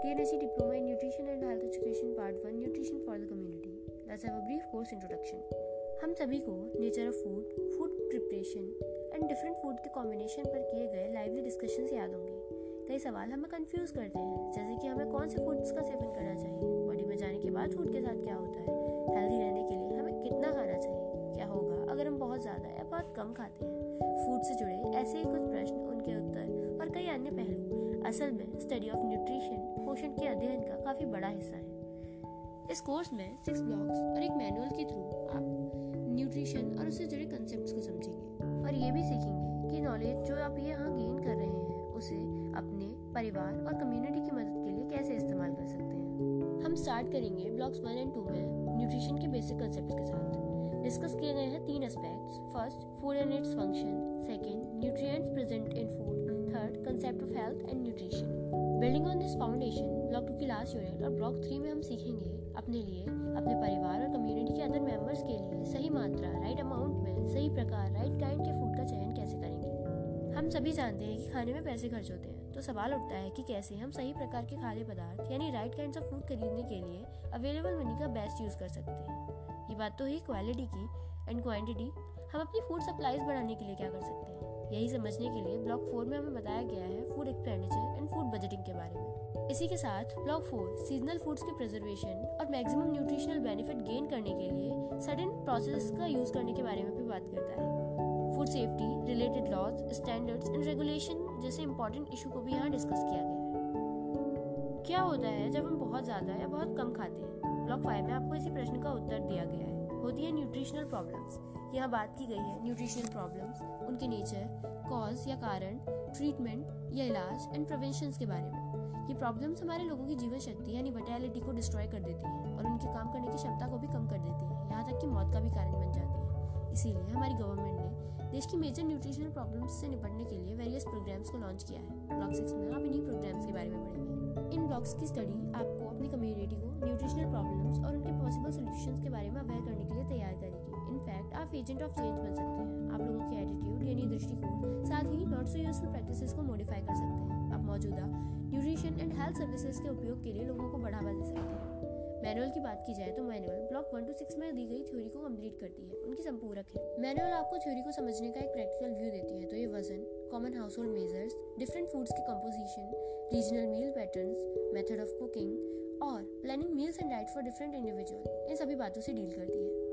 TNSE Diploma in Nutrition and Health Education Part 1 Nutrition for the Community. Let's have a brief course introduction. हम सभी को nature of food food preparation and different food के combination पर किए गए lively discussion याद होंगे कई सवाल हमें कंफ्यूज करते हैं, जैसे कि हमें कौन से फूड्स का सेवन करना चाहिए बॉडी में जाने के बाद फ़ूड के साथ क्या होता है हेल्दी रहने के लिए हमें कितना खाना चाहिए, क्या होगा, अगर हम बहुत ज़्यादा या बहुत कम खाते हैं फ़ूड से जुड़े ऐसे ही कुछ प्रश्न, उनके उत्तर और कई अन्य पहलू असल में स्टडी ऑफ़ न्यूट्रिशन पोषण के अध्ययन का काफ़ी बड़ा हिस्सा है। इस कोर्स में सिक्स ब्लॉग्स और एक मैनुअल के थ्रू आप न्यूट्रिशन और उससे जुड़े कंसेप्ट को समझेंगे। और ये भी सीखेंगे कि नॉलेज जो आप यहाँ गेन कर रहे हैं, उसे अपने परिवार और कम्युनिटी की मदद के लिए कैसे इस्तेमाल कर सकते हैं। हम स्टार्ट करेंगे ब्लॉग्स वन एंड टू में न्यूट्रिशन के बेसिक कंसेप्ट के साथ। डिस्कस किए गए हैं तीन aspects first food and its function second nutrients present in food third concept of health and nutrition building on this foundation block two की last unit और ब्लॉक थ्री में हम सीखेंगे अपने लिए, अपने परिवार और कम्युनिटी के अदर मेंबर्स के लिए सही मात्रा राइट अमाउंट में सही प्रकार राइट काइंड के फ़ूड का चयन कैसे करेंगे। हम सभी जानते हैं कि खाने में पैसे खर्च होते हैं। तो सवाल उठता है कि कैसे हम सही प्रकार के खाद्य पदार्थ, यानी राइट काइंड ऑफ़ फ़ूड खरीदने के लिए अवेलेबल मनी का बेस्ट यूज़ कर सकते हैं। ये बात तो ही क्वालिटी की एंड क्वांटिटी हम अपनी फ़ूड सप्लाईज बढ़ाने के लिए क्या कर सकते हैं? यही समझने के लिए ब्लॉक फोर में हमें बताया गया है food expenditure and food budgeting के बारे में। इसी के साथ ब्लॉक फोर सीजनल फूड्स के प्रिजर्वेशन और मैक्सिमम न्यूट्रिशनल बेनिफिट गेन करने के लिए सडन प्रोसेस का यूज़ करने के बारे में भी बात करता है। Food safety related laws standards and regulation जैसे इंपॉर्टेंट इशू को भी यहाँ डिस्कस किया गया है। क्या होता है, जब हम बहुत ज़्यादा या बहुत कम खाते हैं ब्लॉक फाइव में आपको इसी प्रश्न का उत्तर दिया गया है। होती है न्यूट्रिशनल प्रॉब्लम्स यहाँ बात की गई है न्यूट्रिशनल प्रॉब्लम्स उनके नेचर कॉज या कारण ट्रीटमेंट या इलाज एंड प्रिवेंशन के बारे में। ये प्रॉब्लम्स हमारे लोगों की जीवन शक्ति यानी वटैलिटी को डिस्ट्रॉय कर देती हैं और उनके काम करने की क्षमता को भी कम कर देती हैं। यहाँ तक कि मौत का भी कारण बन जाता है। इसीलिए हमारी गवर्नमेंट ने देश की मेजर न्यूट्रिशनल प्रॉब्लम्स से निपटने के लिए वेरियस प्रोग्राम्स को लॉन्च किया है। ब्लॉक सिक्स में आप इन्हीं प्रोग्राम्स के बारे में पढ़ेंगे। इन ब्लॉग्स की स्टडी आपको अपनी कम्युनिटी को न्यूट्रिशनल प्रॉब्लम्स और उनके पॉसिबल सोल्यूशंस के बारे में अवेयर करने के लिए तैयार करेगी। इनफैक्ट आप एजेंट ऑफ़ चेंज बन सकते हैं। आप लोगों के एटीट्यूड यानी दृष्टिकोण, साथ ही नॉट सो यूजफुल प्रैक्टिसेस को मॉडिफाई कर सकते हैं। आप मौजूदा न्यूट्रिशन एंड हेल्थ सर्विसेज़ के उपयोग के लिए लोगों को बढ़ावा दे सकते हैं। मैनुअल की बात की जाए तो manual block one two six में दी गई थ्योरी को कंप्लीट करती है। उनकी संपूरक है। मैनुअल आपको थ्योरी को समझने का एक प्रैक्टिकल व्यू देती है। तो ये वज़न common household measures different foods की composition regional meal pattern method of cooking और planning meals and diet for different individual इन सभी बातों से डील करती है।